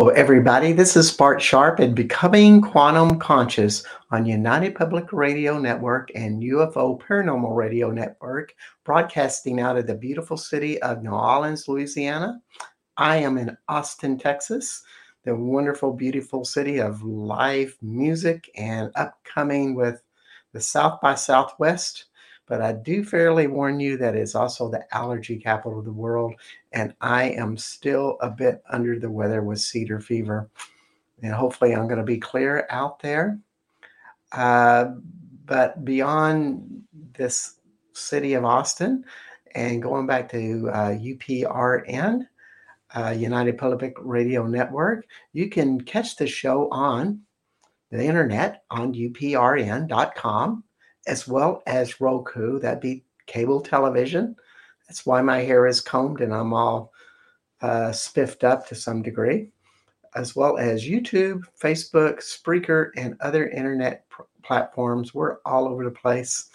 Hello, everybody. This is Bart Sharp and Becoming Quantum Conscious on United Public Radio Network and UFO Paranormal Radio Network, broadcasting out of the beautiful city of New Orleans, Louisiana. I am in Austin, Texas, the wonderful, beautiful city of live music and upcoming with the South by Southwest but I do fairly warn you that it's also the allergy capital of the world, and I am still a bit under the weather with cedar fever. And hopefully, I'm going to be clear out there. Uh, but beyond this city of Austin, and going back to uh, UPRN, uh, United Public Radio Network, you can catch the show on the internet on uprn.com as well as Roku. That'd be cable television. That's why my hair is combed and I'm all uh, spiffed up to some degree, as well as YouTube, Facebook, Spreaker, and other internet pr- platforms. We're all over the place.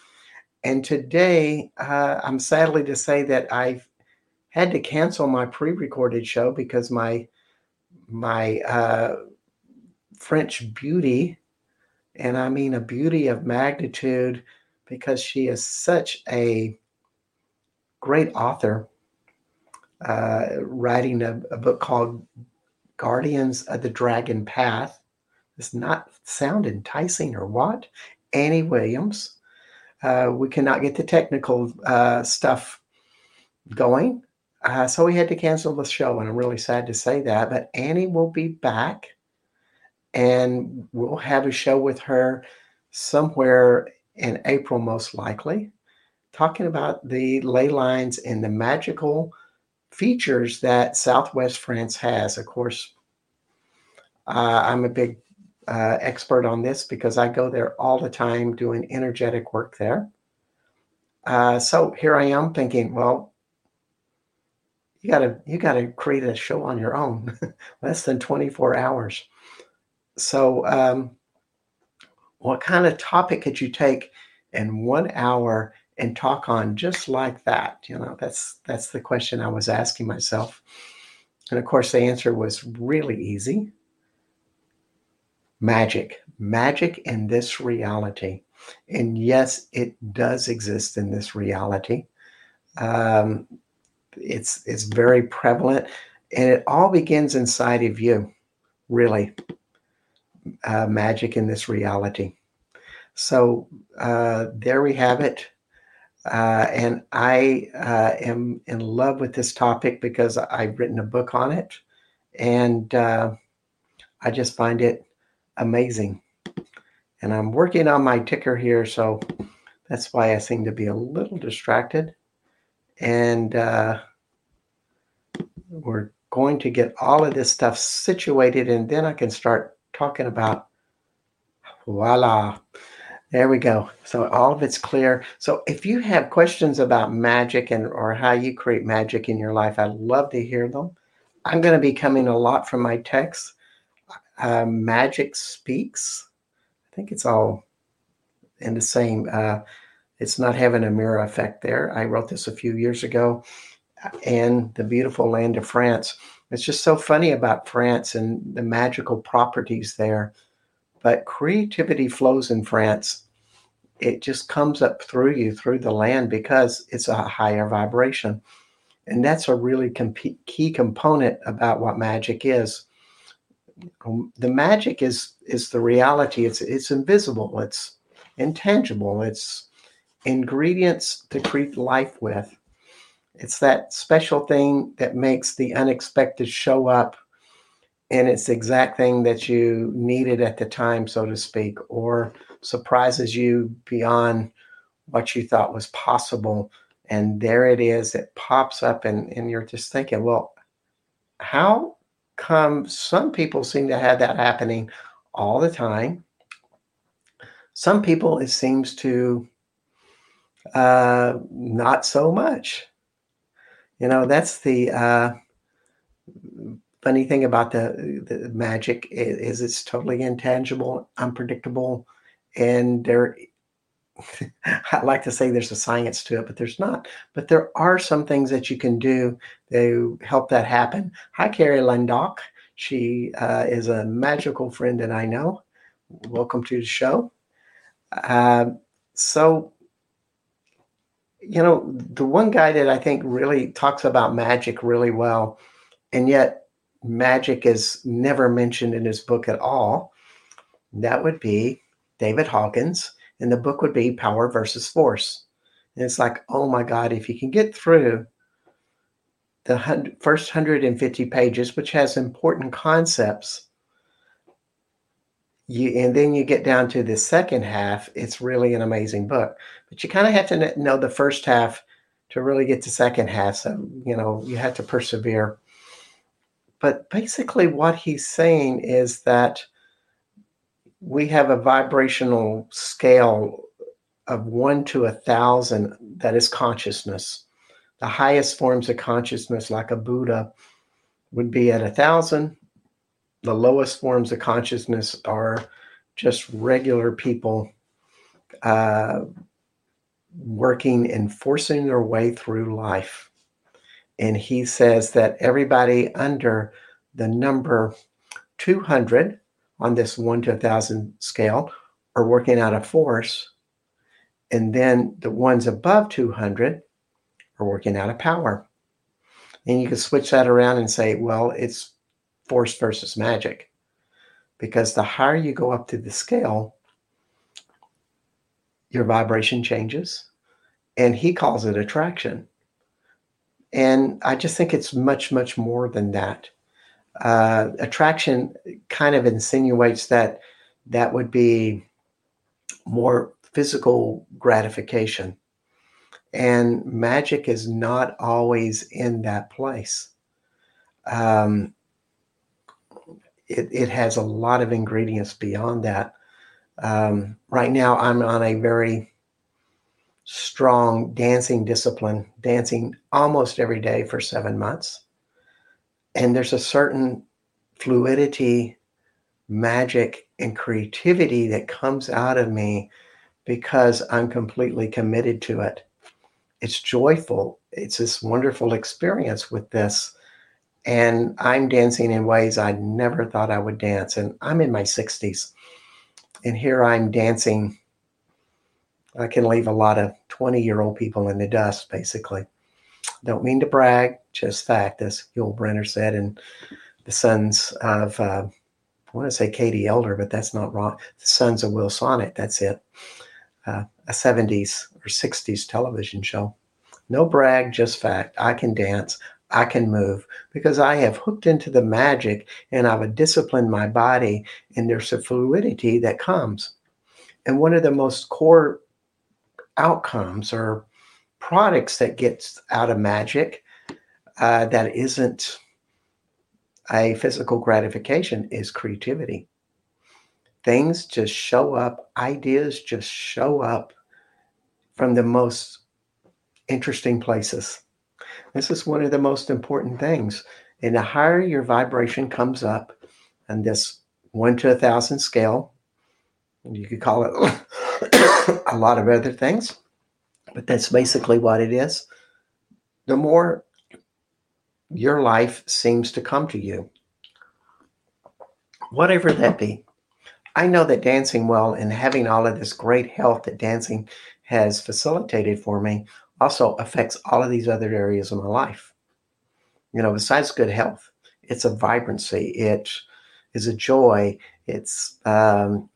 And today, uh, I'm sadly to say that I've had to cancel my pre-recorded show because my my uh, French beauty and I mean a beauty of magnitude because she is such a great author, uh, writing a, a, book called Guardians of the Dragon Path. Does not sound enticing or what? Annie Williams. Uh, we cannot get the technical uh, stuff going. Uh, so we had to cancel the show, and I'm really sad to say that. But Annie will be back and we'll have a show with her somewhere in April, most likely, talking about the ley lines and the magical features that Southwest France has. Of course, uh, I'm a big uh, expert on this because I go there all the time doing energetic work there. Uh, so here I am thinking, well, you gotta you gotta create a show on your own, less than 24 hours so um, what kind of topic could you take in one hour and talk on just like that? You know that's that's the question i was asking myself. And of course the answer was really easy. Magic. Magic in this reality. And yes it does exist in this reality. Um, it's it's very prevalent. And it all begins inside of you really uh, magic in this reality. So uh, there we have it. Uh, and I uh, am in love with this topic because I've written a book on it. And uh, I just find it amazing. And I'm working on my ticker here. So that's why I seem to be a little distracted. And uh, we're going to get all of this stuff situated, and then I can start talking about. Voila. There we go. So all of it's clear. So if you have questions about magic and or how you create magic in your life, I'd love to hear them. I'm going to be coming a lot from my texts. Uh, magic speaks. I think it's all in the same. Uh, it's not having a mirror effect there. I wrote this a few years ago, in the beautiful land of France. It's just so funny about France and the magical properties there. But creativity flows in France. It just comes up through you, through the land, because it's a higher vibration. And that's a really key component about what magic is. Um, the magic is is the reality. It's it's invisible. It's intangible. It's ingredients to create life with. It's that special thing that makes the unexpected show up and it's the exact thing that you needed at the time, so to speak, or surprises you beyond what you thought was possible. And there it is, it pops up, and, and you're just thinking, well, how come some people seem to have that happening all the time? Some people, it seems to uh, not so much. You know, that's the uh, funny thing about the, the magic is, is, it's totally intangible, unpredictable, and there. I like to say there's a science to it, but there's not. But there are some things that you can do to help that happen. Hi, Carrie Landock. She uh, is a magical friend that I know. Welcome to the show. Uh, so, you know, the one guy that I think really talks about magic really well, and yet magic is never mentioned in his book at all, that would be David Hawkins. And the book would be Power versus Force. And it's like, oh my God, if you can get through the first 150 pages, which has important concepts, you and then you get down to the second half, it's really an amazing book. But you kind of have to know the first half to really get to second half. So, you know, you have to persevere. But basically, what he's saying is that we have a vibrational scale of one to a thousand that is consciousness. The highest forms of consciousness, like a Buddha, would be at a thousand. The lowest forms of consciousness are just regular people uh, working and forcing their way through life. And he says that everybody under the number 200 on this one to a thousand scale are working out of force. And then the ones above 200 are working out of power. And you can switch that around and say, well, it's force versus magic. Because the higher you go up to the scale, your vibration changes. And he calls it attraction. And I just think it's much, much more than that. Uh, attraction kind of insinuates that that would be more physical gratification. And magic is not always in that place. Um, it, it has a lot of ingredients beyond that. Um, right now, I'm on a very strong dancing discipline, dancing almost every day for seven months. And there's a certain fluidity, magic, and creativity that comes out of me because I'm completely committed to it. It's joyful. It's this wonderful experience with this. And I'm dancing in ways I never thought I would dance. And I'm in my 60s. And here I'm dancing I can leave a lot of 20 year old people in the dust, basically. Don't mean to brag, just fact, as Yul Brynner said, and the sons of, uh, I want to say Katie Elder, but that's not wrong. The sons of Will Sonnett, that's it. Uh, a 70s or 60s television show. No brag, just fact. I can dance. I can move because I have hooked into the magic and I've disciplined my body, and there's a fluidity that comes. And one of the most core outcomes or products that gets out of magic uh, that isn't a physical gratification is creativity. Things just show up, ideas just show up from the most interesting places. This is one of the most important things. And the higher your vibration comes up, on this one to a thousand scale, you could call it a lot of other things, but that's basically what it is. The more your life seems to come to you, whatever that be. I know that dancing well and having all of this great health that dancing has facilitated for me also affects all of these other areas of my life. You know, besides good health, it's a vibrancy, it is a joy, it's um,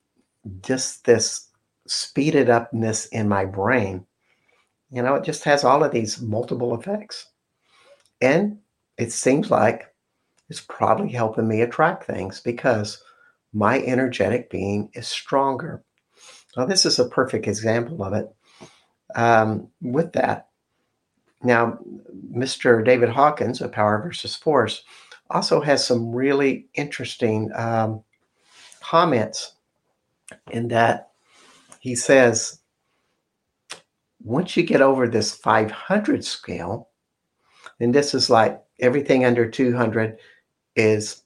just this speeded upness in my brain. You know, it just has all of these multiple effects. And it seems like it's probably helping me attract things because my energetic being is stronger. Now, this is a perfect example of it. Um, with that, now, Mr. David Hawkins of Power versus Force also has some really interesting um, comments in that he says once you get over this 500 scale, and this is like everything under 200 is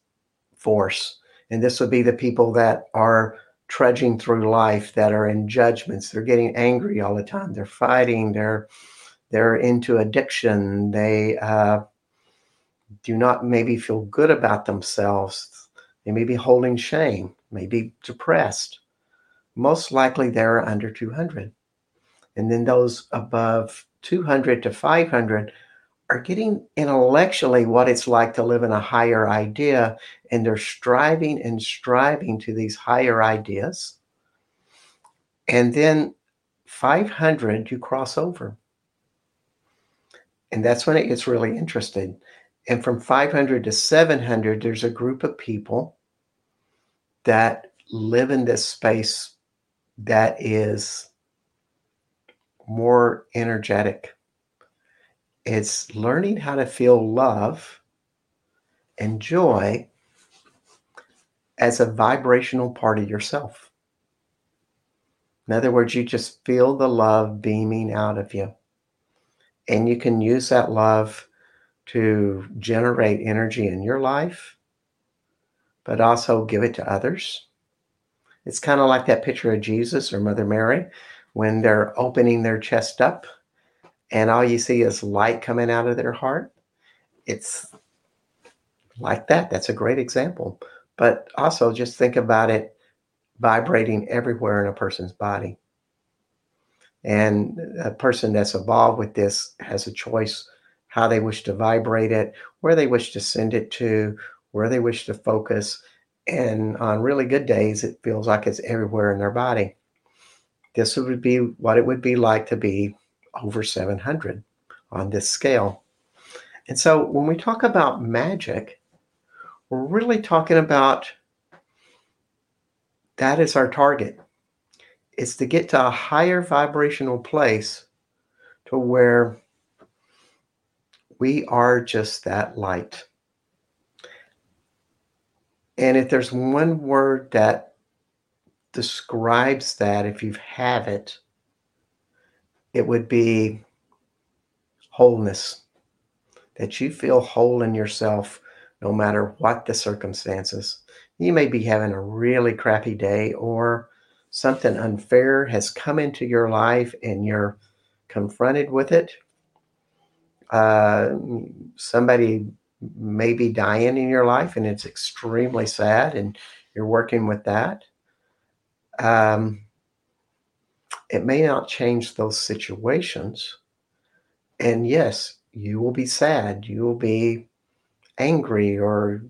force. And this would be the people that are trudging through life that are in judgments. They're getting angry all the time. They're fighting. They're they're into addiction. They uh, do not maybe feel good about themselves. They may be holding shame, maybe depressed. Most likely they're under 200. And then those above 200 to 500 are getting intellectually what it's like to live in a higher idea. And they're striving and striving to these higher ideas. And then 500, you cross over. And that's when it gets really interesting. And from 500 to 700, there's a group of people that live in this space that is more energetic. It's learning how to feel love and joy as a vibrational part of yourself. In other words, you just feel the love beaming out of you. And you can use that love to generate energy in your life, but also give it to others. It's kind of like that picture of Jesus or Mother Mary when they're opening their chest up and all you see is light coming out of their heart. It's like that. That's a great example. But also just think about it vibrating everywhere in a person's body. And a person that's involved with this has a choice how they wish to vibrate it, where they wish to send it to, where they wish to focus. And on really good days, it feels like it's everywhere in their body. This would be what it would be like to be over 700 on this scale. And so when we talk about magic, we're really talking about that is our target. It's to get to a higher vibrational place to where we are just that light. And if there's one word that describes that, if you have it, it would be wholeness. That you feel whole in yourself no matter what the circumstances. You may be having a really crappy day or something unfair has come into your life and you're confronted with it uh, somebody may be dying in your life and it's extremely sad and you're working with that. Um, it may not change those situations. And yes, you will be sad, you will be angry, or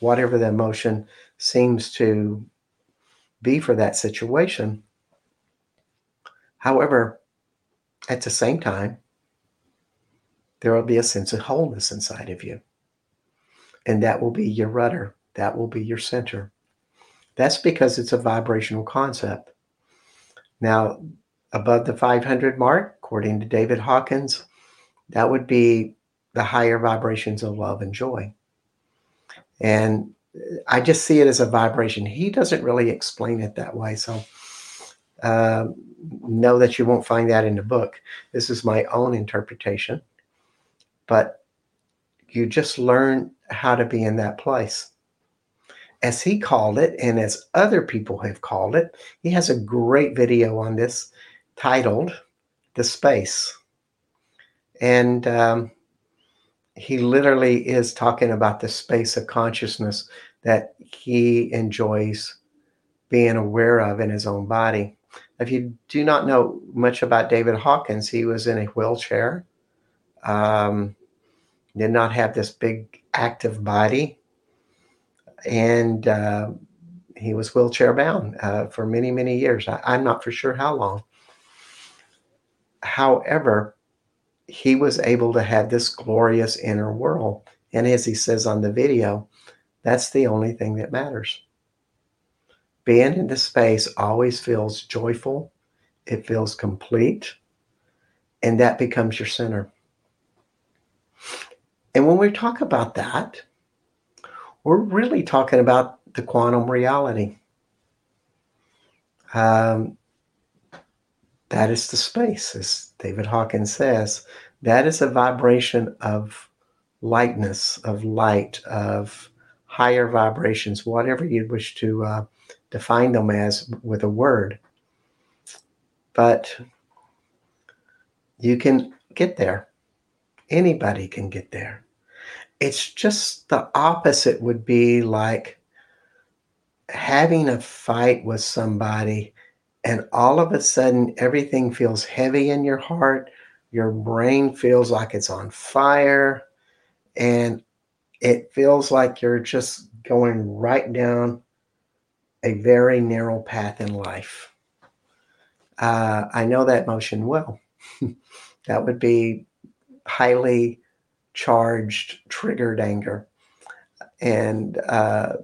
whatever the emotion seems to be for that situation. However, at the same time, there will be a sense of wholeness inside of you. And that will be your rudder, that will be your center. That's because it's a vibrational concept. Now, above the 500 mark, according to David Hawkins, that would be the higher vibrations of love and joy. And I just see it as a vibration. He doesn't really explain it that way. So uh, know that you won't find that in the book. This is my own interpretation but you just learn how to be in that place. As he called it, and as other people have called it, he has a great video on this titled The Space. And um, he literally is talking about the space of consciousness that he enjoys being aware of in his own body. If you do not know much about David Hawkins, he was in a wheelchair um, did not have this big active body, and uh, he was wheelchair bound uh, for many, many years. I, I'm not for sure how long. However, he was able to have this glorious inner world. And as he says on the video, that's the only thing that matters. Being in the space always feels joyful, it feels complete, and that becomes your center. And when we talk about that, we're really talking about the quantum reality. Um, that is the space, as David Hawkins says. That is a vibration of lightness, of light, of higher vibrations, whatever you wish to uh, define them as with a word. But you can get there. Anybody can get there. It's just the opposite would be like having a fight with somebody and all of a sudden everything feels heavy in your heart your brain feels like it's on fire and it feels like you're just going right down a very narrow path in life. Uh, i know that motion well. That would be highly charged triggered anger and uh,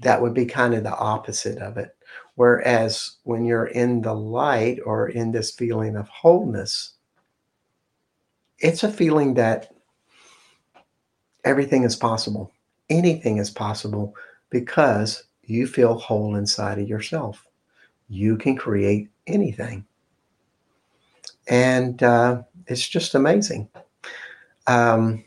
that would be kind of the opposite of it Whereas when you're in the light or in this feeling of wholeness, it's a feeling that everything is possible. Anything is possible because you feel whole inside of yourself. You can create anything. And uh, it's just amazing. Um,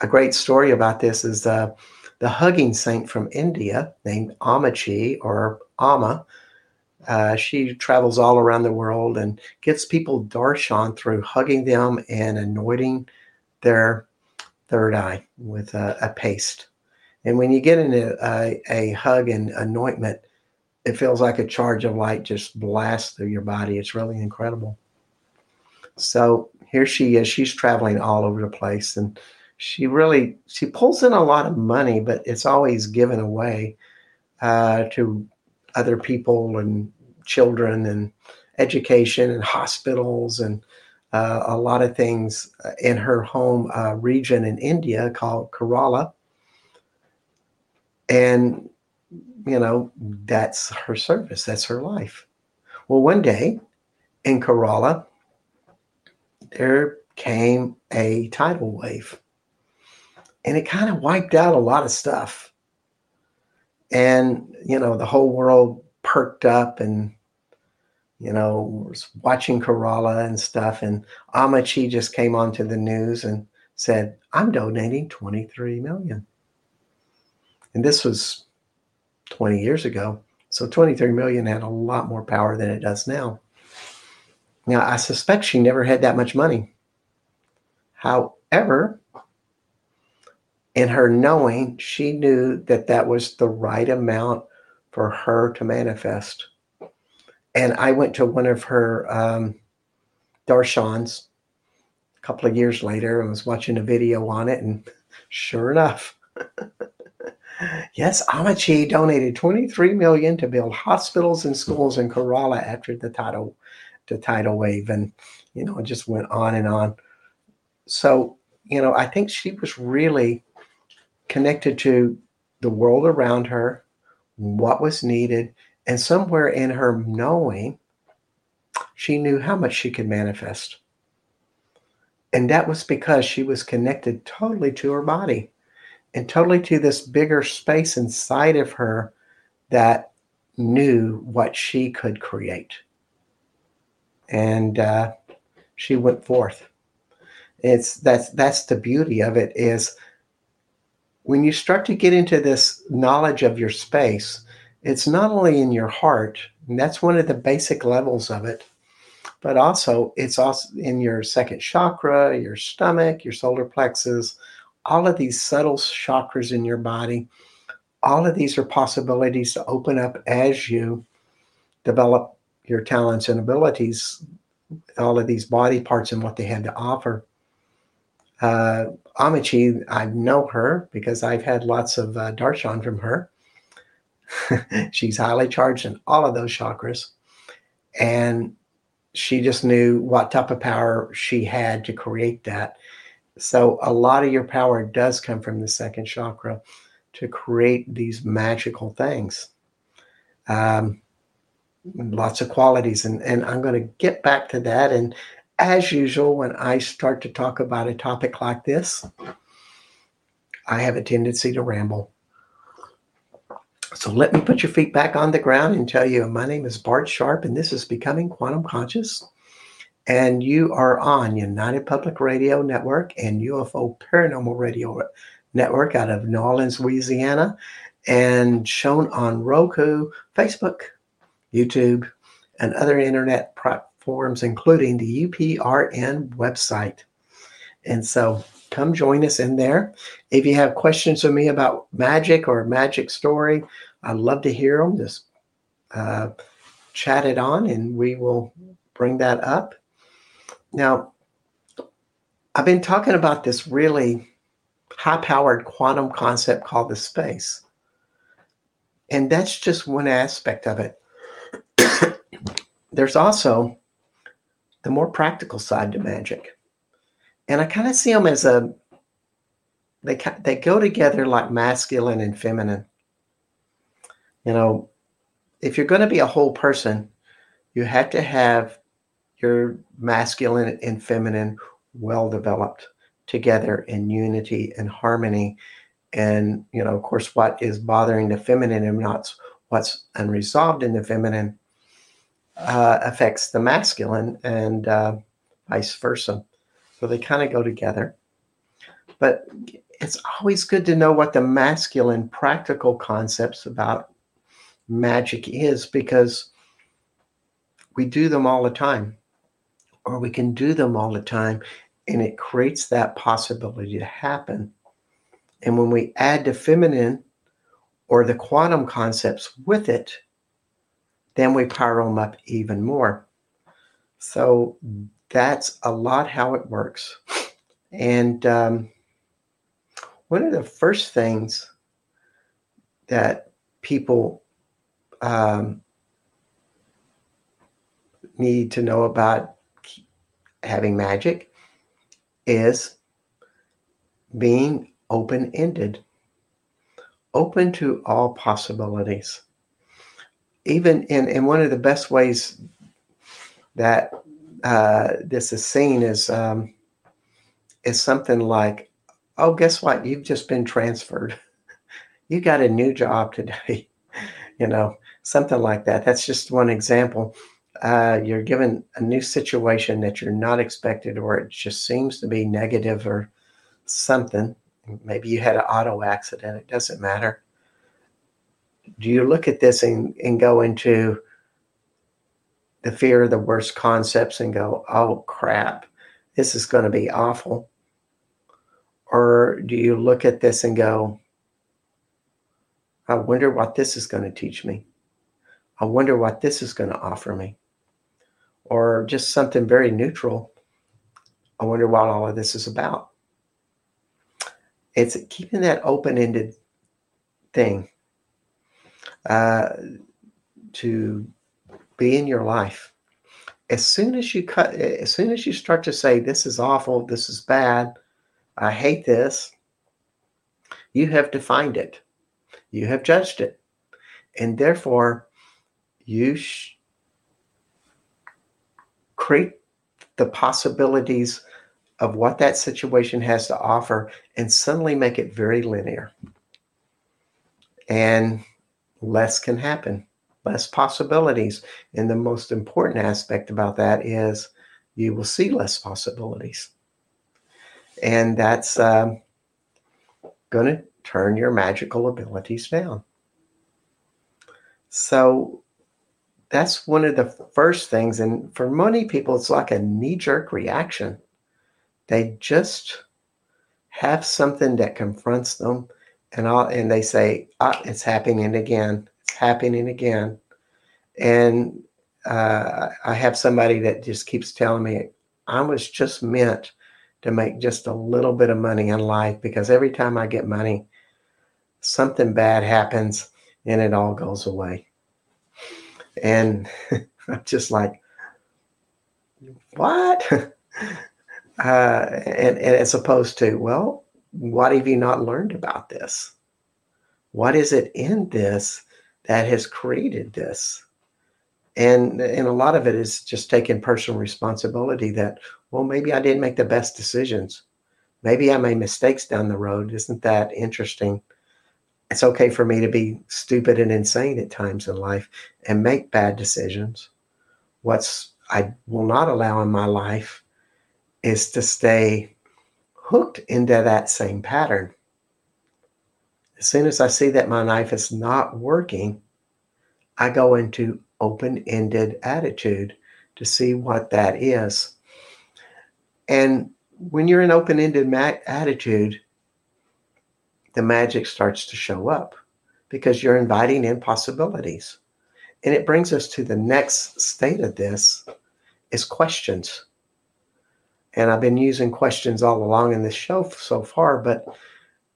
a great story about this is uh, the hugging saint from India named Ammachi or Amma. Uh, she travels all around the world and gets people darshan through hugging them and anointing their third eye with a, a paste. And when you get into a, a, hug and anointment, it feels like a charge of light just blasts through your body. It's really incredible. So here she is. She's traveling all over the place, and she really she pulls in a lot of money, but it's always given away uh, to other people and children and education and hospitals and uh, a lot of things in her home uh, region in India called Kerala. And, you know, that's her service, that's her life. Well, one day in Kerala, there came a tidal wave. And it kind of wiped out a lot of stuff. And you know the whole world perked up and you know was watching Kerala and stuff. And Ammachi just came onto the news and said I'm donating 23 million. And this was 20 years ago. So 23 million had a lot more power than it does now now I suspect she never had that much money however in her knowing, she knew that that was the right amount for her to manifest. And I went to one of her um, darshans a couple of years later and was watching a video on it. And sure enough, yes, Ammachi donated 23 million to build hospitals and schools in Kerala after the tidal, the tidal wave. And, you know, it just went on and on. So, you know, I think she was really connected to the world around her, what was needed, and somewhere in her knowing, she knew how much she could manifest. And that was because she was connected totally to her body and totally to this bigger space inside of her that knew what she could create. And uh, she went forth. It's that's that's the beauty of it is when you start to get into this knowledge of your space, it's not only in your heart, and that's one of the basic levels of it, but also it's also in your second chakra, your stomach, your solar plexus, all of these subtle chakras in your body. All of these are possibilities to open up as you develop your talents and abilities, all of these body parts and what they had to offer. Uh, Ammachi, I know her because I've had lots of uh, darshan from her. She's highly charged in all of those chakras. And she just knew what type of power she had to create that. So a lot of your power does come from the second chakra to create these magical things. Um, lots of qualities. And, and I'm going to get back to that and as usual, when I start to talk about a topic like this, I have a tendency to ramble. So let me put your feet back on the ground and tell you my name is Bart Sharp, and this is Becoming Quantum Conscious. And you are on United Public Radio Network and UFO Paranormal Radio Network out of New Orleans, Louisiana, and shown on Roku, Facebook, YouTube, and other internet platforms, including the UPRN website. And so come join us in there. If you have questions for me about magic or magic story, I'd love to hear them. Just uh, chat it on and we will bring that up. Now, I've been talking about this really high powered quantum concept called the space. And that's just one aspect of it. There's also the more practical side to magic. And I kind of see them as a, they, they go together like masculine and feminine. You know, if you're going to be a whole person, you have to have your masculine and feminine well developed together in unity and harmony. And, you know, of course, what is bothering the feminine and not what's unresolved in the feminine uh, affects the masculine and uh, vice versa. So they kind of go together. But it's always good to know what the masculine practical concepts about magic is because we do them all the time, or we can do them all the time, and it creates that possibility to happen. And when we add the feminine or the quantum concepts with it, then we power them up even more. So that's a lot how it works. And um, one of the first things that people um, need to know about having magic is being open ended, open to all possibilities. Even in, in one of the best ways that uh, this is seen is um, is something like, oh, guess what? You've just been transferred. you got a new job today. you know, something like that. That's just one example. Uh, you're given a new situation that you're not expected, or it just seems to be negative or something. Maybe you had an auto accident. It doesn't matter. Do you look at this and, and go into the fear of the worst concepts and go, oh crap, this is going to be awful? Or do you look at this and go, I wonder what this is going to teach me? I wonder what this is going to offer me. Or just something very neutral. I wonder what all of this is about. It's keeping that open ended thing uh, to be in your life. As soon as you cut, as soon as you start to say, This is awful, this is bad, I hate this, you have defined it, you have judged it. And therefore, you sh- create the possibilities of what that situation has to offer and suddenly make it very linear. And less can happen, less possibilities. And the most important aspect about that is you will see less possibilities. And that's um, going to turn your magical abilities down. So that's one of the first things. And for many people, it's like a knee jerk reaction. They just have something that confronts them, and all, and they say, ah, "It's happening again. It's happening again." And uh, I have somebody that just keeps telling me, "I was just meant to make just a little bit of money in life because every time I get money, something bad happens and it all goes away." And I'm just like, what? uh, and, and as opposed to, well, what have you not learned about this? What is it in this that has created this? And, and a lot of it is just taking personal responsibility that, well, maybe I didn't make the best decisions. Maybe I made mistakes down the road. Isn't that interesting? it's okay for me to be stupid and insane at times in life and make bad decisions. What's I will not allow in my life is to stay hooked into that same pattern. As soon as I see that my knife is not working, I go into open ended attitude to see what that is. And when you're in open-ended ma- attitude, the magic starts to show up because you're inviting in possibilities. And it brings us to the next state of this is questions. And I've been using questions all along in this show so far, but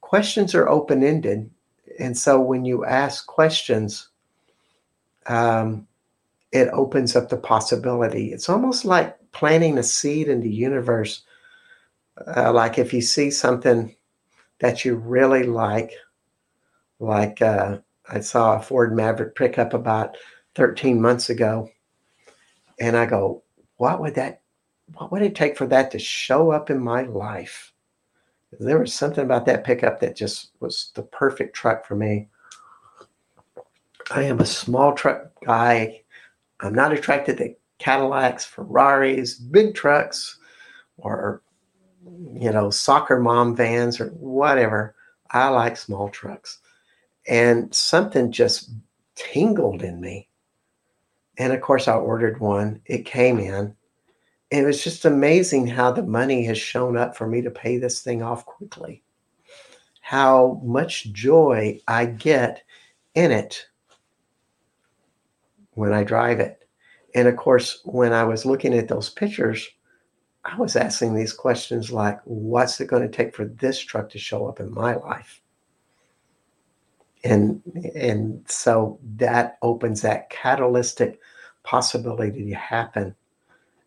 questions are open ended. And so when you ask questions, um, it opens up the possibility. It's almost like planting a seed in the universe. Uh, like if you see something that you really like, like uh, I saw a Ford Maverick pickup about 13 months ago, and I go, what would that, what would it take for that to show up in my life? There was something about that pickup that just was the perfect truck for me. I am a small truck guy. I'm not attracted to Cadillacs, Ferraris, big trucks, or you know, soccer mom vans or whatever. I like small trucks. And something just tingled in me. And of course, I ordered one. It came in. It was just amazing how the money has shown up for me to pay this thing off quickly. How much joy I get in it when I drive it. And of course, when I was looking at those pictures, I was asking these questions like, what's it going to take for this truck to show up in my life? And and so that opens that catalytic possibility to happen.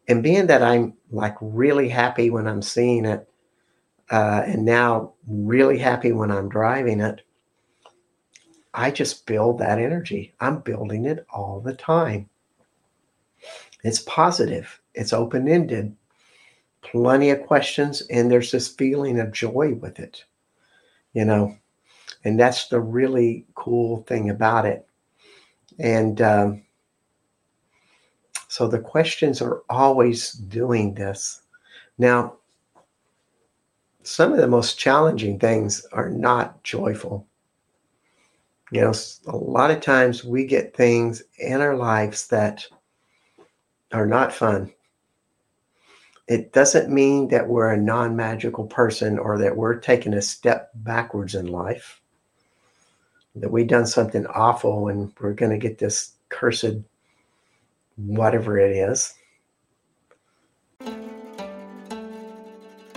And being that I'm like really happy when I'm seeing it, uh, and now really happy when I'm driving it, I just build that energy. I'm building it all the time. It's positive, it's open ended, plenty of questions, and there's this feeling of joy with it, you know. And that's the really cool thing about it. And um, so the questions are always doing this. Now, some of the most challenging things are not joyful. You know, a lot of times we get things in our lives that are not fun it doesn't mean that we're a non magical person or that we're taking a step backwards in life, that we've done something awful and we're going to get this cursed whatever it is.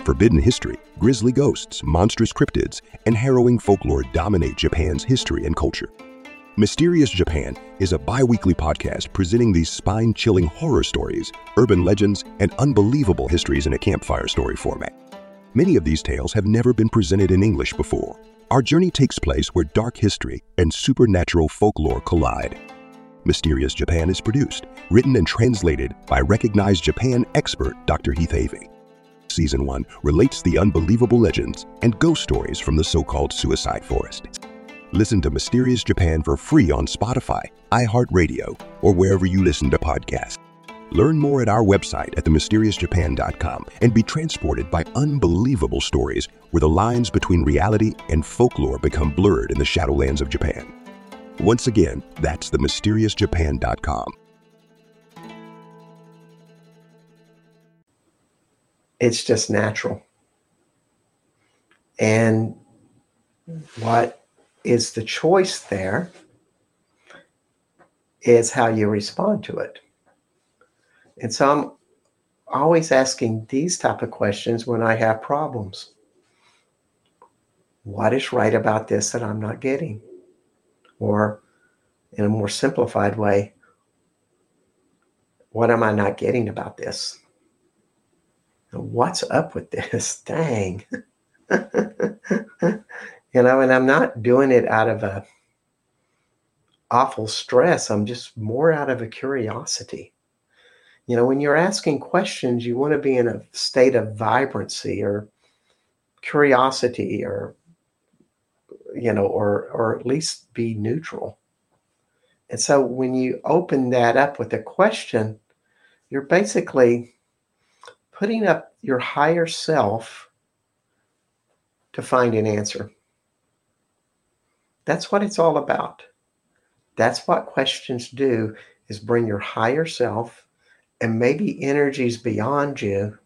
Forbidden history, grisly ghosts, monstrous cryptids, and harrowing folklore dominate Japan's history and culture. Mysterious Japan is a bi weekly podcast presenting these spine chilling horror stories, urban legends, and unbelievable histories in a campfire story format. Many of these tales have never been presented in English before. Our journey takes place where dark history and supernatural folklore collide. Mysterious Japan is produced, written, and translated by recognized Japan expert Dr. Heath Avey. Season 1 relates the unbelievable legends and ghost stories from the so called suicide forest. Listen to Mysterious Japan for free on Spotify, iHeartRadio, or wherever you listen to podcasts. Learn more at our website at themysteriousjapan.com and be transported by unbelievable stories where the lines between reality and folklore become blurred in the shadowlands of Japan. Once again, that's themysteriousjapan.com. It's just natural. And what is the choice there is how you respond to it. And so I'm always asking these type of questions when I have problems. What is right about this that I'm not getting? Or in a more simplified way, what am I not getting about this? What's up with this? Dang. you know and i'm not doing it out of a awful stress i'm just more out of a curiosity you know when you're asking questions you want to be in a state of vibrancy or curiosity or you know or or at least be neutral and so when you open that up with a question you're basically putting up your higher self to find an answer that's what it's all about. That's what questions do is bring your higher self and maybe energies beyond you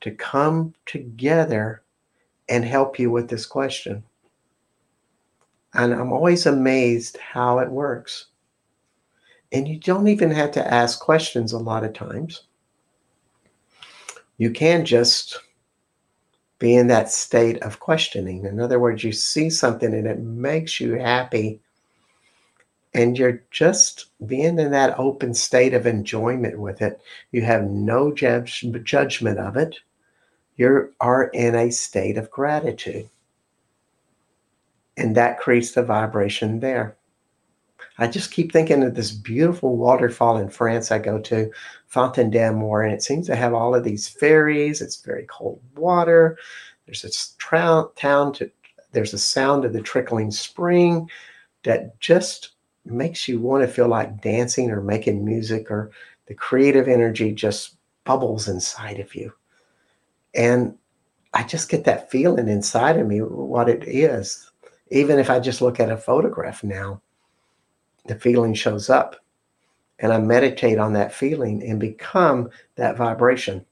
to come together and help you with this question. And I'm always amazed how it works. And you don't even have to ask questions a lot of times. You can just be in that state of questioning. In other words, you see something and it makes you happy. And you're just being in that open state of enjoyment with it. You have no judge, judgment of it. You are in a state of gratitude. And that creates the vibration there. I just keep thinking of this beautiful waterfall in France I go to, Fontaine d'Amour, and it seems to have all of these fairies. It's very cold water. There's tra- town to, there's a sound of the trickling spring that just makes you want to feel like dancing or making music, or the creative energy just bubbles inside of you. And I just get that feeling inside of me what it is. Even if I just look at a photograph now, the feeling shows up. And I meditate on that feeling and become that vibration.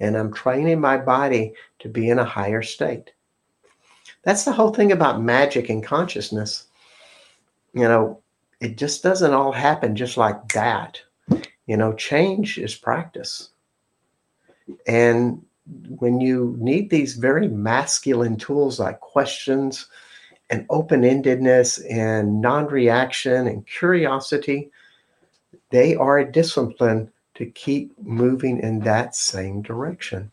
And I'm training my body to be in a higher state. That's the whole thing about magic and consciousness. You know, it just doesn't all happen just like that. You know, change is practice. And when you need these very masculine tools like questions and open endedness and non reaction and curiosity, they are a discipline to keep moving in that same direction.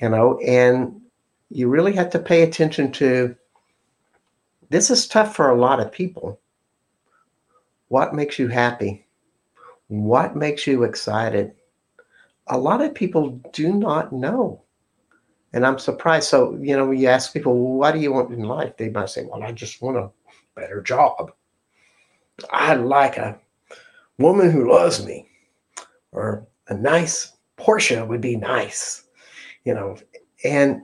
You know, and you really have to pay attention to this is tough for a lot of people. What makes you happy? What makes you excited? A lot of people do not know. And I'm surprised. So, you know, when you ask people, what do you want in life? They might say, well, I just want a better job. I'd like a woman who loves me or a nice Porsche would be nice, you know. And,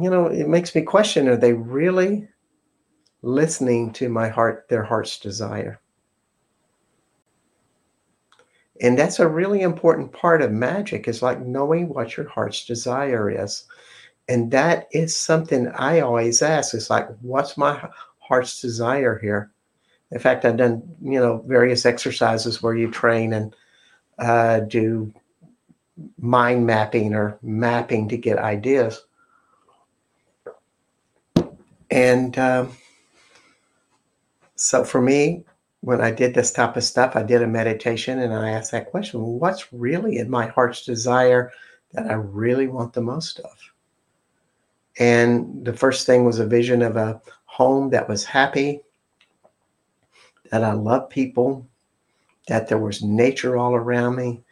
you know, it makes me question are they really listening to my heart, their heart's desire? And that's a really important part of magic is like knowing what your heart's desire is. And that is something I always ask. It's like, what's my heart's desire here? In fact, I've done, you know, various exercises where you train and uh, do mind mapping or mapping to get ideas. And um, so for me, when I did this type of stuff, I did a meditation and I asked that question what's really in my heart's desire that I really want the most of? And the first thing was a vision of a home that was happy, that I loved people, that there was nature all around me,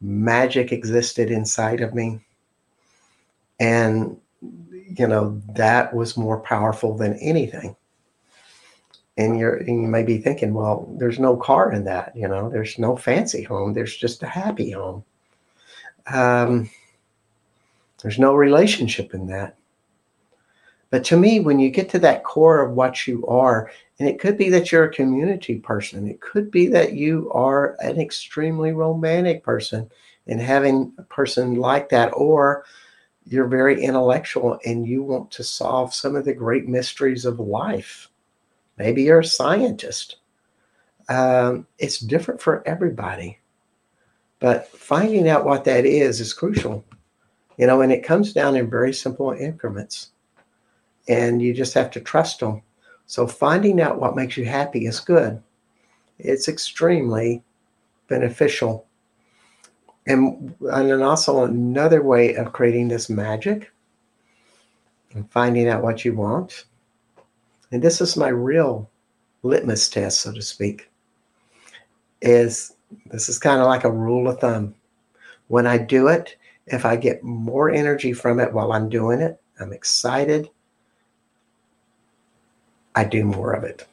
magic existed inside of me. And, you know, that was more powerful than anything and you're and you may be thinking well there's no car in that you know there's no fancy home there's just a happy home. Um, there's no relationship in that. But to me when you get to that core of what you are and it could be that you're a community person it could be that you are an extremely romantic person and having a person like that or you're very intellectual and you want to solve some of the great mysteries of life Maybe you're a scientist. Um, it's different for everybody. But finding out what that is is crucial. You know, and it comes down in very simple increments. And you just have to trust them. So finding out what makes you happy is good. It's extremely beneficial. And, and then also another way of creating this magic and finding out what you want and this is my real litmus test, so to speak, is this is kind of like a rule of thumb. When I do it, if I get more energy from it while I'm doing it, I'm excited, I do more of it.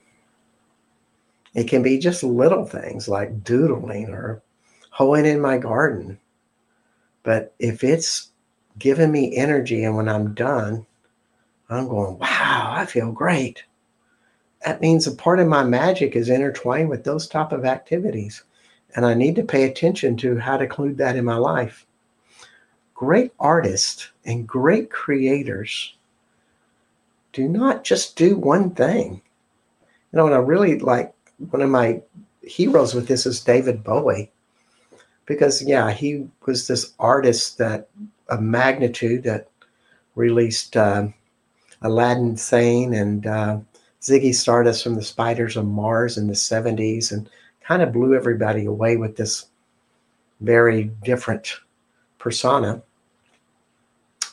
It can be just little things like doodling or hoeing in my garden. But if it's giving me energy and when I'm done, I'm going, wow, I feel great. That means a part of my magic is intertwined with those type of activities. And I need to pay attention to how to include that in my life. great artists and great creators do not just do one thing. You know, and I really like one of my heroes with this is David Bowie. Because yeah, he was this artist that a magnitude that released uh, Aladdin Sane and uh, Ziggy Stardust from the Spiders of Mars in the 70s and kind of blew everybody away with this very different persona.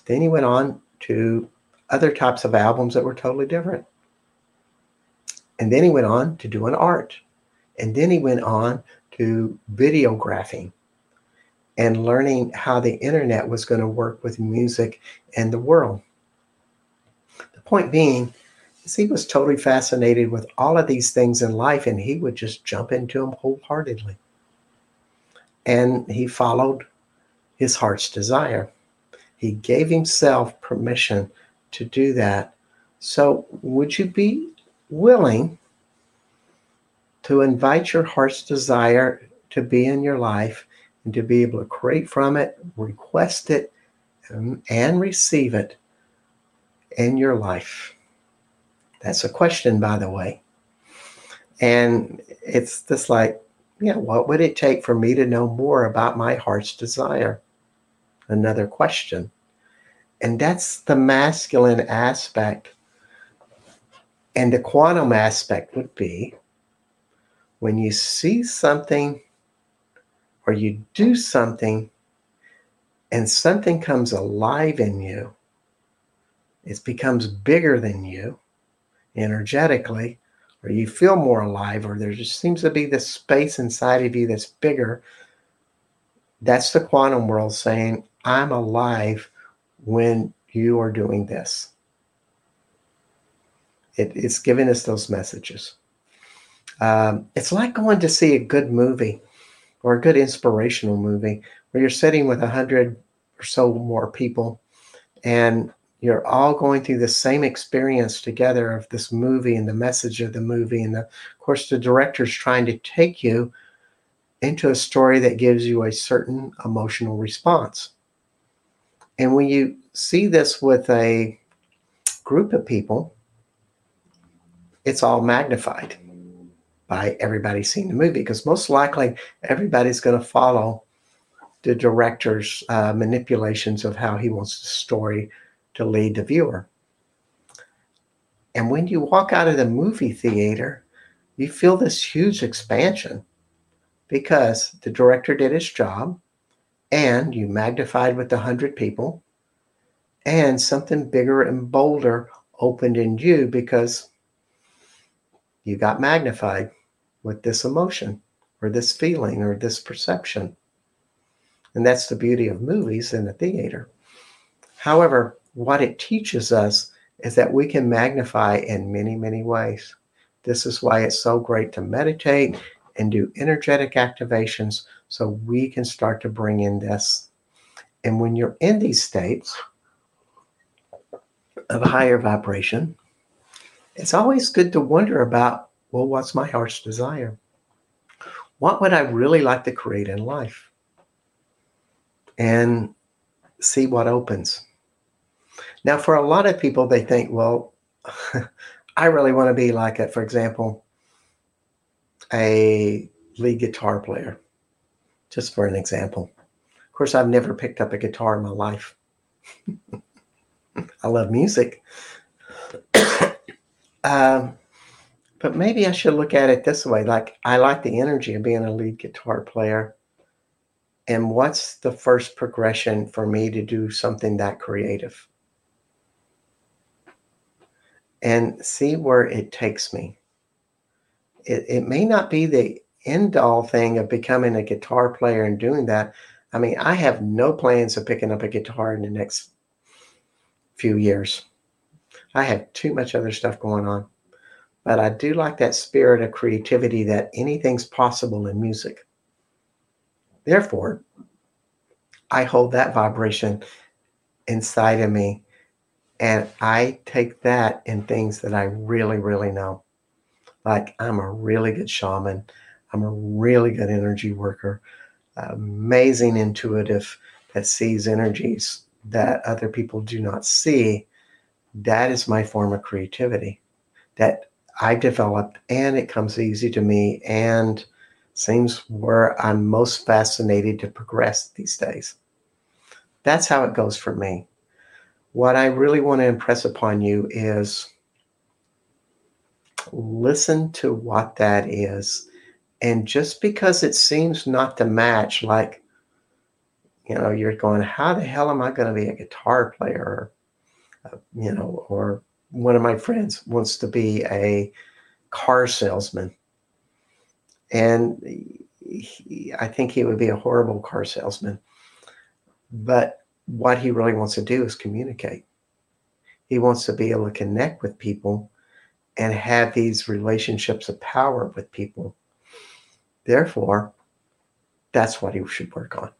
Then he went on to other types of albums that were totally different. And then he went on to do an art. And then he went on to videographing and learning how the internet was going to work with music and the world. Point being is he was totally fascinated with all of these things in life and he would just jump into them wholeheartedly. And he followed his heart's desire. He gave himself permission to do that. So, would you be willing to invite your heart's desire to be in your life and to be able to create from it, request it, and, and receive it in your life? That's a question, by the way. And it's just like, yeah, what would it take for me to know more about my heart's desire? Another question. And that's the masculine aspect. And the quantum aspect would be when you see something or you do something and something comes alive in you, it becomes bigger than you energetically, or you feel more alive, or there just seems to be this space inside of you that's bigger. That's the quantum world saying, I'm alive when you are doing this. It, it's giving us those messages. Um, it's like going to see a good movie or a good inspirational movie where you're sitting with a hundred or so more people and you're all going through the same experience together of this movie and the message of the movie. And the, of course, the director's trying to take you into a story that gives you a certain emotional response. And when you see this with a group of people, it's all magnified by everybody seeing the movie because most likely everybody's going to follow the director's uh, manipulations of how he wants the story to lead the viewer. And when you walk out of the movie theater, you feel this huge expansion because the director did his job and you magnified with the hundred people, and something bigger and bolder opened in you because you got magnified with this emotion or this feeling or this perception. And that's the beauty of movies in the theater. However, what it teaches us is that we can magnify in many, many ways. This is why it's so great to meditate and do energetic activations so we can start to bring in this. And when you're in these states of higher vibration, it's always good to wonder about well, what's my heart's desire? What would I really like to create in life? And see what opens. Now, for a lot of people, they think, well, I really want to be like, a, for example, a lead guitar player, just for an example. Of course, I've never picked up a guitar in my life. I love music. um, but maybe I should look at it this way like, I like the energy of being a lead guitar player. And what's the first progression for me to do something that creative? And see where it takes me it, it may not be the end all thing of becoming a guitar player and doing that. I mean, I have no plans of picking up a guitar in the next few years. I have too much other stuff going on. But I do like that spirit of creativity that anything's possible in music. Therefore, I hold that vibration inside of me and I take that in things that I really, really know. Like I'm a really good shaman. I'm a really good energy worker, amazing intuitive that sees energies that other people do not see, that is my form of creativity that I've developed, and it comes easy to me and seems where I'm most fascinated to progress these days. That's how it goes for me. What I really want to impress upon you is listen to what that is. And just because it seems not to match, like, you know, you're going, how the hell am I going to be a guitar player? Uh, you know, or one of my friends wants to be a car salesman. And he, I think he would be a horrible car salesman. But what he really wants to do is communicate. He wants to be able to connect with people and have these relationships of power with people. Therefore, that's what he should work on.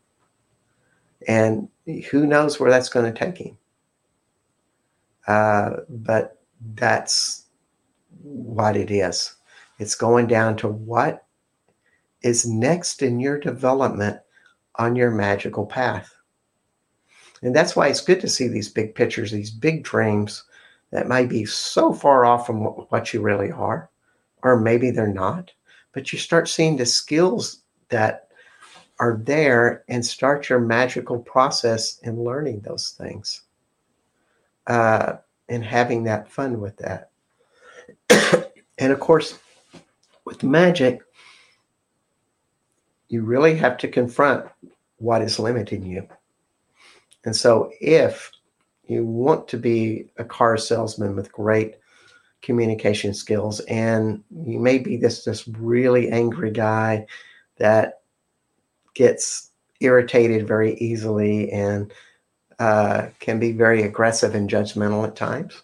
And who knows where that's going to take him. Uh, but that's what it is. It's going down to what is next in your development on your magical path. And that's why it's good to see these big pictures, these big dreams that might be so far off from what you really are, or maybe they're not. But you start seeing the skills that are there and start your magical process in learning those things uh, and having that fun with that. and of course, with magic, you really have to confront what is limiting you. And so, if you want to be a car salesman with great communication skills, and you may be this this really angry guy that gets irritated very easily and uh, can be very aggressive and judgmental at times.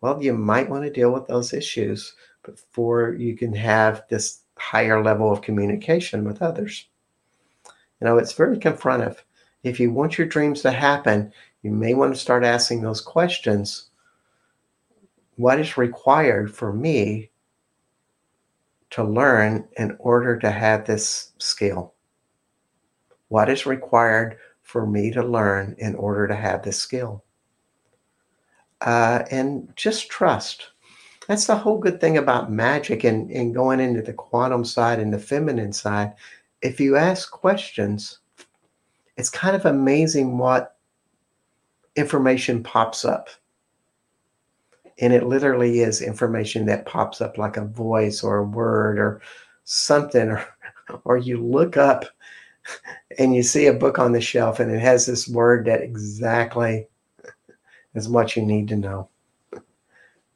Well, you might want to deal with those issues before you can have this higher level of communication with others. You know, it's very confrontive. If you want your dreams to happen, you may want to start asking those questions What is required for me to learn in order to have this skill? What is required for me to learn in order to have this skill? Uh, and just trust. That's the whole good thing about magic and, and going into the quantum side and the feminine side. If you ask questions, it's kind of amazing what information pops up. And it literally is information that pops up like a voice or a word or something, or, or you look up and you see a book on the shelf and it has this word that exactly is what you need to know.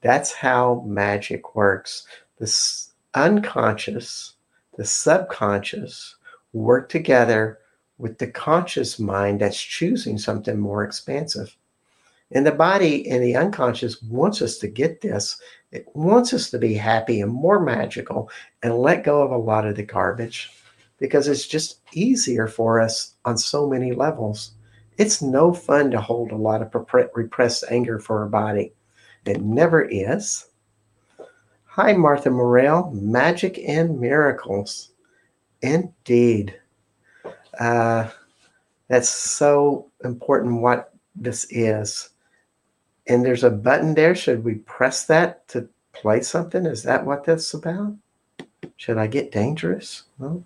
That's how magic works. The unconscious, the subconscious work together with the conscious mind that's choosing something more expansive. And the body and the unconscious wants us to get this. It wants us to be happy and more magical and let go of a lot of the garbage because it's just easier for us on so many levels. It's no fun to hold a lot of repressed anger for our body. It never is. Hi, Martha Morel. Magic and miracles. Indeed. Uh, that's so important what this is. And there's a button there. Should we press that to play something? Is that what that's about? Should I get dangerous? Well,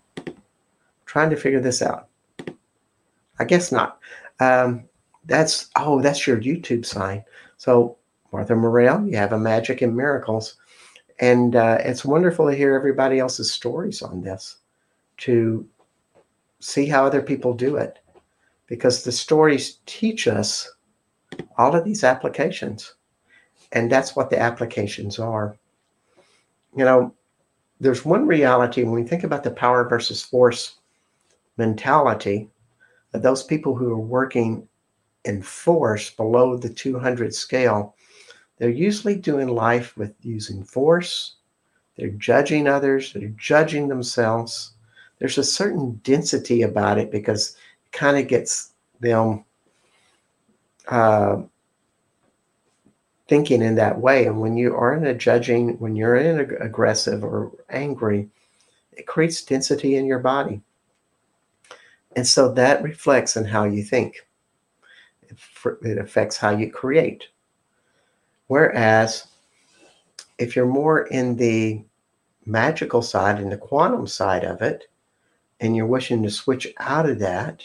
trying to figure this out. I guess not. Um, that's oh, that's your YouTube sign. So Martha Morel, you have a magic and miracles, and uh, it's wonderful to hear everybody else's stories on this, to see how other people do it, because the stories teach us all of these applications, and that's what the applications are. You know, there's one reality when we think about the power versus force mentality those people who are working in force below the 200 scale, they're usually doing life with using force. They're judging others, they're judging themselves. There's a certain density about it because it kind of gets them uh, thinking in that way. And when you are in a judging, when you're in a aggressive or angry, it creates density in your body. And so that reflects in how you think. It affects how you create. Whereas if you're more in the magical side and the quantum side of it, and you're wishing to switch out of that,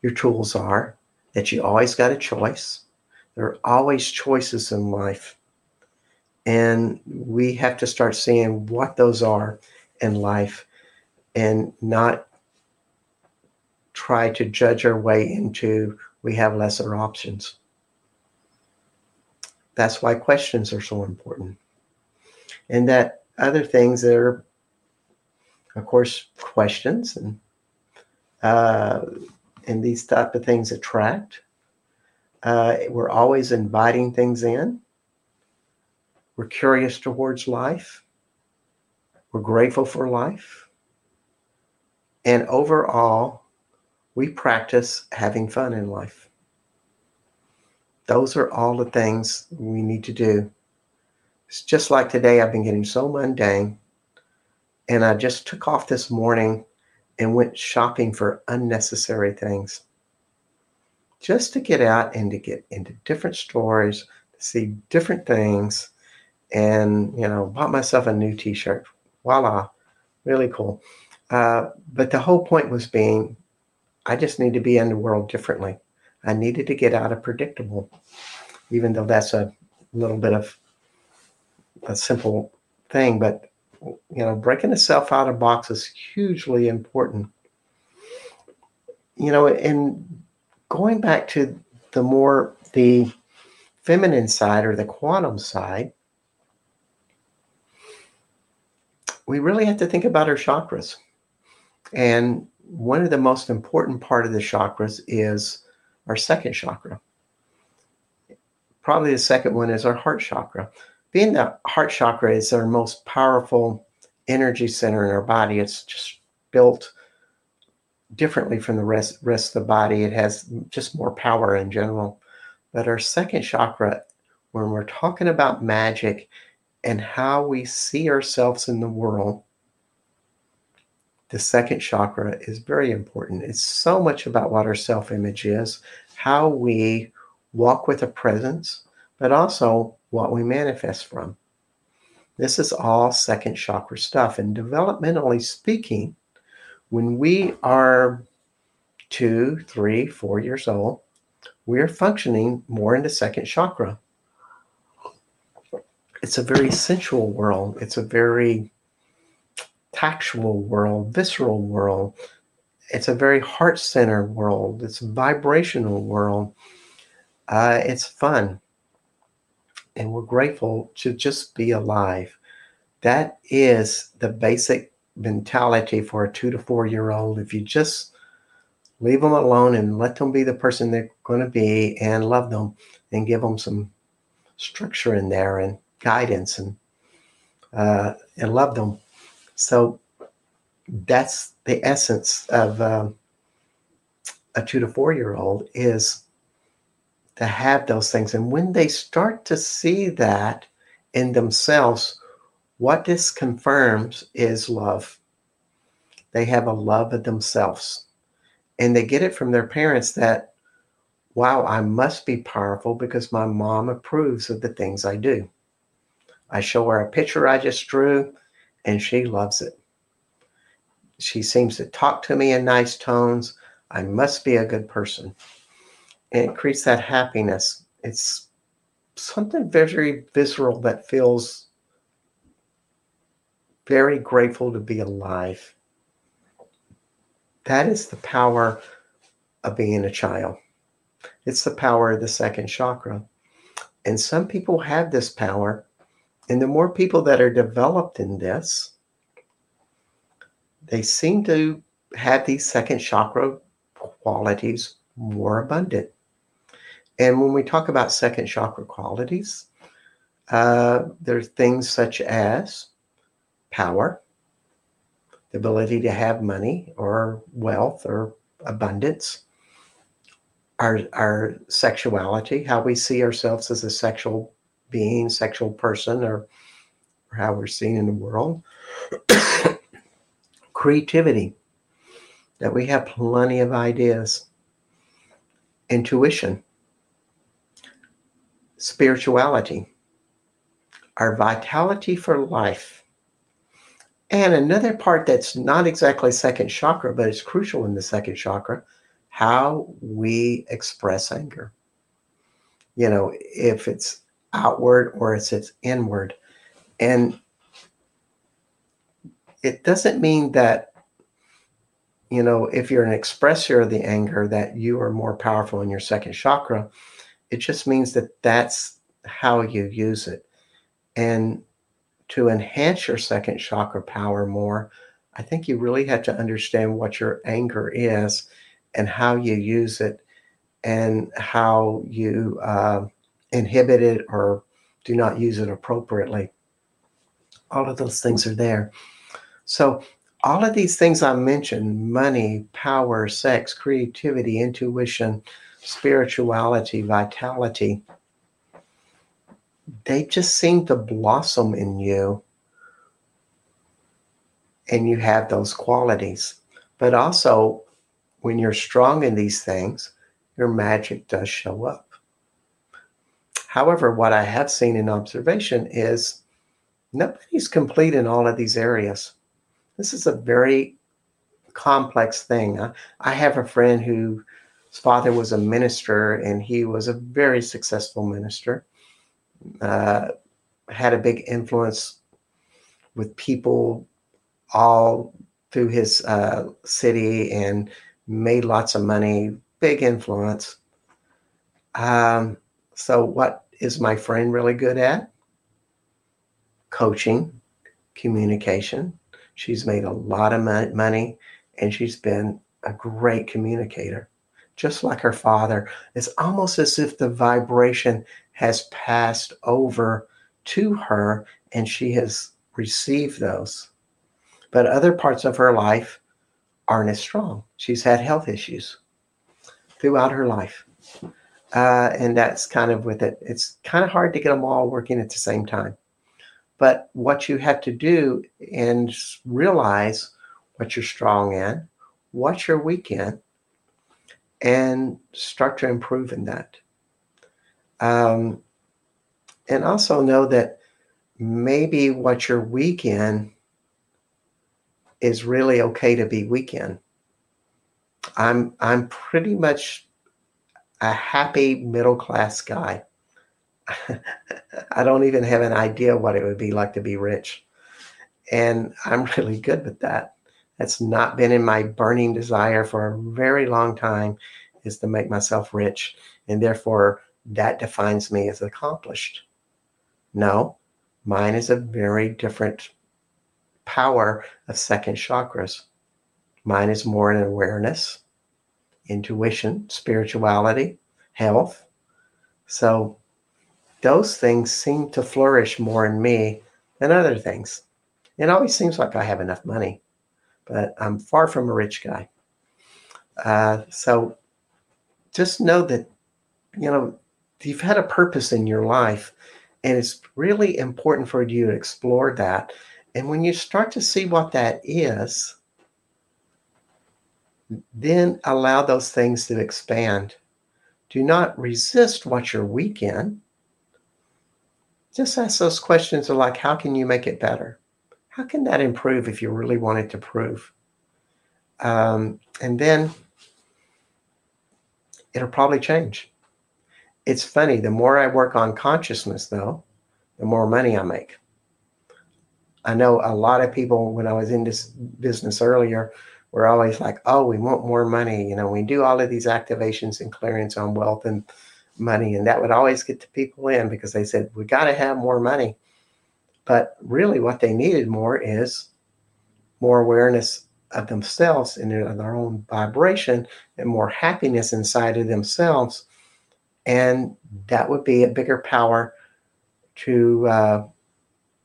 your tools are that you always got a choice. There are always choices in life. And we have to start seeing what those are in life and not try to judge our way into we have lesser options. That's why questions are so important. And that other things that are, of course, questions and uh, and these type of things attract. Uh, we're always inviting things in. We're curious towards life. We're grateful for life. And overall, we practice having fun in life. Those are all the things we need to do. It's just like today, I've been getting so mundane. And I just took off this morning and went shopping for unnecessary things just to get out and to get into different stores, to see different things, and you know, bought myself a new T-shirt. Voila, really cool. Uh, but the whole point was being, I just need to be in the world differently. I needed to get out of predictable, even though that's a little bit of a simple thing. But you know, breaking the self out of box is hugely important. You know, and going back to the more the feminine side or the quantum side, we really have to think about our chakras. And one of the most important part of the chakras is our second chakra. Probably the second one is our heart chakra being the heart chakra is our most powerful energy center in our body. It's just built differently from the rest rest of the body. It has just more power in general. But our second chakra, when we're talking about magic and how we see ourselves in the world, the second chakra is very important. It's so much about what our self image is, how we walk with a presence, but also what we manifest from. This is all second chakra stuff. And developmentally speaking, when we are two, three, four years old, we are functioning more in the second chakra. It's a very sensual world. It's a very tactual world, visceral world. It's a very heart centered world. It's a vibrational world. Uh, it's fun and we're grateful to just be alive. That is the basic mentality for a two to four year old. If you just leave them alone and let them be the person they're going to be and love them and give them some structure in there and guidance and uh, and love them. So that's the essence of um, a two to four year old is to have those things. And when they start to see that in themselves, what this confirms is love. They have a love of themselves. And they get it from their parents that, wow, I must be powerful because my mom approves of the things I do. I show her a picture I just drew and she loves it. She seems to talk to me in nice tones. I must be a good person and it creates that happiness. It's something very visceral that feels very grateful to be alive. That is the power of being a child. It's the power of the second chakra. And some people have this power. And the more people that are developed in this, they seem to have these second chakra qualities more abundant. And when we talk about second chakra qualities, uh, there's things such as power, the ability to have money or wealth or abundance, our, our sexuality, how we see ourselves as a sexual being, sexual person, or, or how we're seen in the world, creativity. that we have plenty of ideas. Intuition, spirituality, our vitality for life. And another part that's not exactly second chakra, but it's crucial in the second chakra how we express anger. You know, if it's outward or if it's inward. And it doesn't mean that, you know, if you're an expressor of the anger, that you are more powerful in your second chakra. It just means that that's how you use it. And to enhance your second chakra power more, I think you really have to understand what your anger is and how you use it and how you uh, inhibit it or do not use it appropriately. All of those things are there. So, all of these things I mentioned money, power, sex, creativity, intuition, spirituality, vitality they just seem to blossom in you and you have those qualities. But also, when you're strong in these things, your magic does show up. However, what I have seen in observation is nobody's complete in all of these areas. This is a very complex thing. I have a friend whose father was a minister and he was a very successful minister. Uh, had a big influence with people all through his uh, city and made lots of money, big influence. Um, so, what is my friend really good at? Coaching, communication. She's made a lot of money and she's been a great communicator, just like her father. It's almost as if the vibration has passed over to her and she has received those. But other parts of her life aren't as strong. She's had health issues throughout her life. Uh, and that's kind of with it. It's kind of hard to get them all working at the same time. But what you have to do and realize what you're strong in, what you're weak in, and start to improve in that. Um, and also know that maybe what you're weak in is really okay to be weak in. I'm I'm pretty much a happy middle class guy. I don't even have an idea what it would be like to be rich. And I'm really good with that. That's not been in my burning desire for a very long time is to make myself rich. And therefore, that defines me as accomplished. No, mine is a very different power of second chakras. Mine is more in awareness, intuition, spirituality, health. So those things seem to flourish more in me than other things. It always seems like I have enough money, but I'm far from a rich guy. Uh, so just know that, you know, you've had a purpose in your life, and it's really important for you to explore that. And when you start to see what that is, then allow those things to expand. Do not resist what you're weak in. Just ask those questions of like, how can you make it better? How can that improve if you really want it to prove? Um, and then it'll probably change. It's funny, the more I work on consciousness, though, the more money I make. I know a lot of people, when I was in this business earlier, were always like, oh, we want more money. You know, we do all of these activations and clearance on wealth and money. And that would always get the people in because they said, we got to have more money. But really, what they needed more is more awareness of themselves and their own vibration and more happiness inside of themselves. And that would be a bigger power to uh,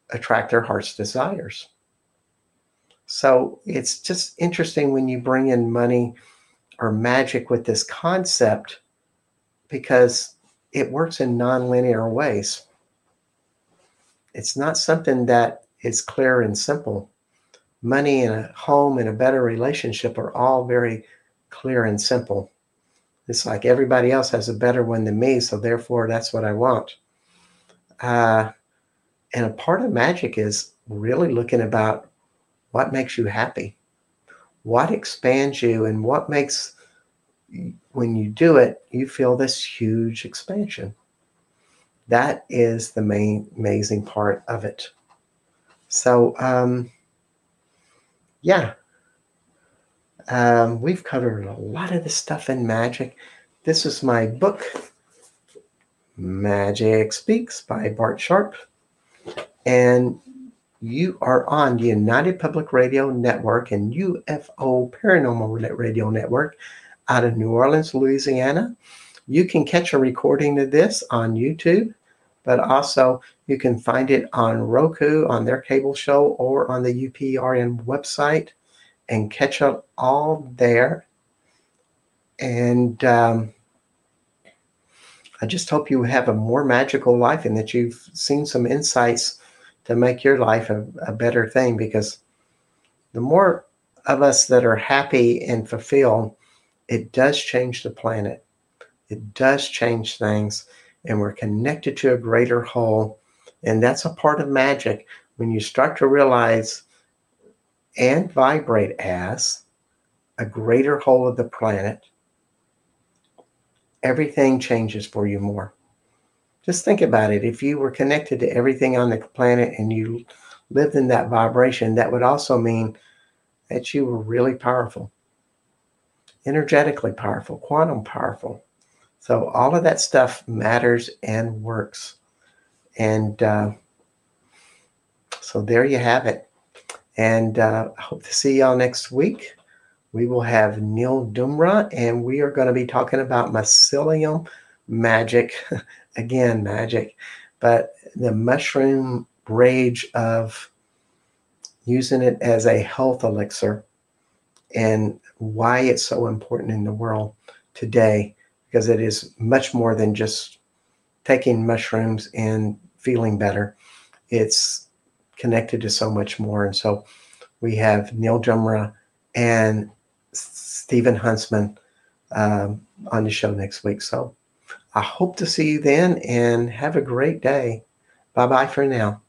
attract their heart's desires. So it's just interesting when you bring in money or magic with this concept because it works in nonlinear ways. It's not something that is clear and simple. money and a home and a better relationship are all very clear and simple. It's like everybody else has a better one than me, so therefore that's what I want. Uh, and a part of magic is really looking about what makes you happy, what expands you, and what makes when you do it, you feel this huge expansion. That is the main amazing part of it. So, um, yeah, um, we've covered a lot of the stuff in magic. This is my book, Magic Speaks by Bart Sharp. And you are on the United Public Radio Network and UFO Paranormal Radio Network out of New Orleans, Louisiana. You can catch a recording of this on YouTube, but also you can find it on Roku on their cable show or on the UPRN website and catch up all there. And um, I just hope you have a more magical life and that you've seen some insights to make your life a, a better thing because the more of us that are happy and fulfilled, it does change the planet. It does change things, and we're connected to a greater whole. And that's a part of magic when you start to realize and vibrate as a greater whole of the planet, everything changes for you more. Just think about it. If you were connected to everything on the planet and you lived in that vibration, that would also mean that you were really powerful, energetically powerful, quantum powerful. So all of that stuff matters and works. And uh, so there you have it. And uh, I hope to see y'all next week. We will have Neil Dumra, and we are going to be talking about mycelium magic. Again, magic, but the mushroom rage of using it as a health elixir and why it's so important in the world today because it is much more than just taking mushrooms and feeling better. It's connected to so much more. And so we have Neil Jumra and Stephen Huntsman um, on the show next week. So I hope to see you then and have a great day. Bye bye for now.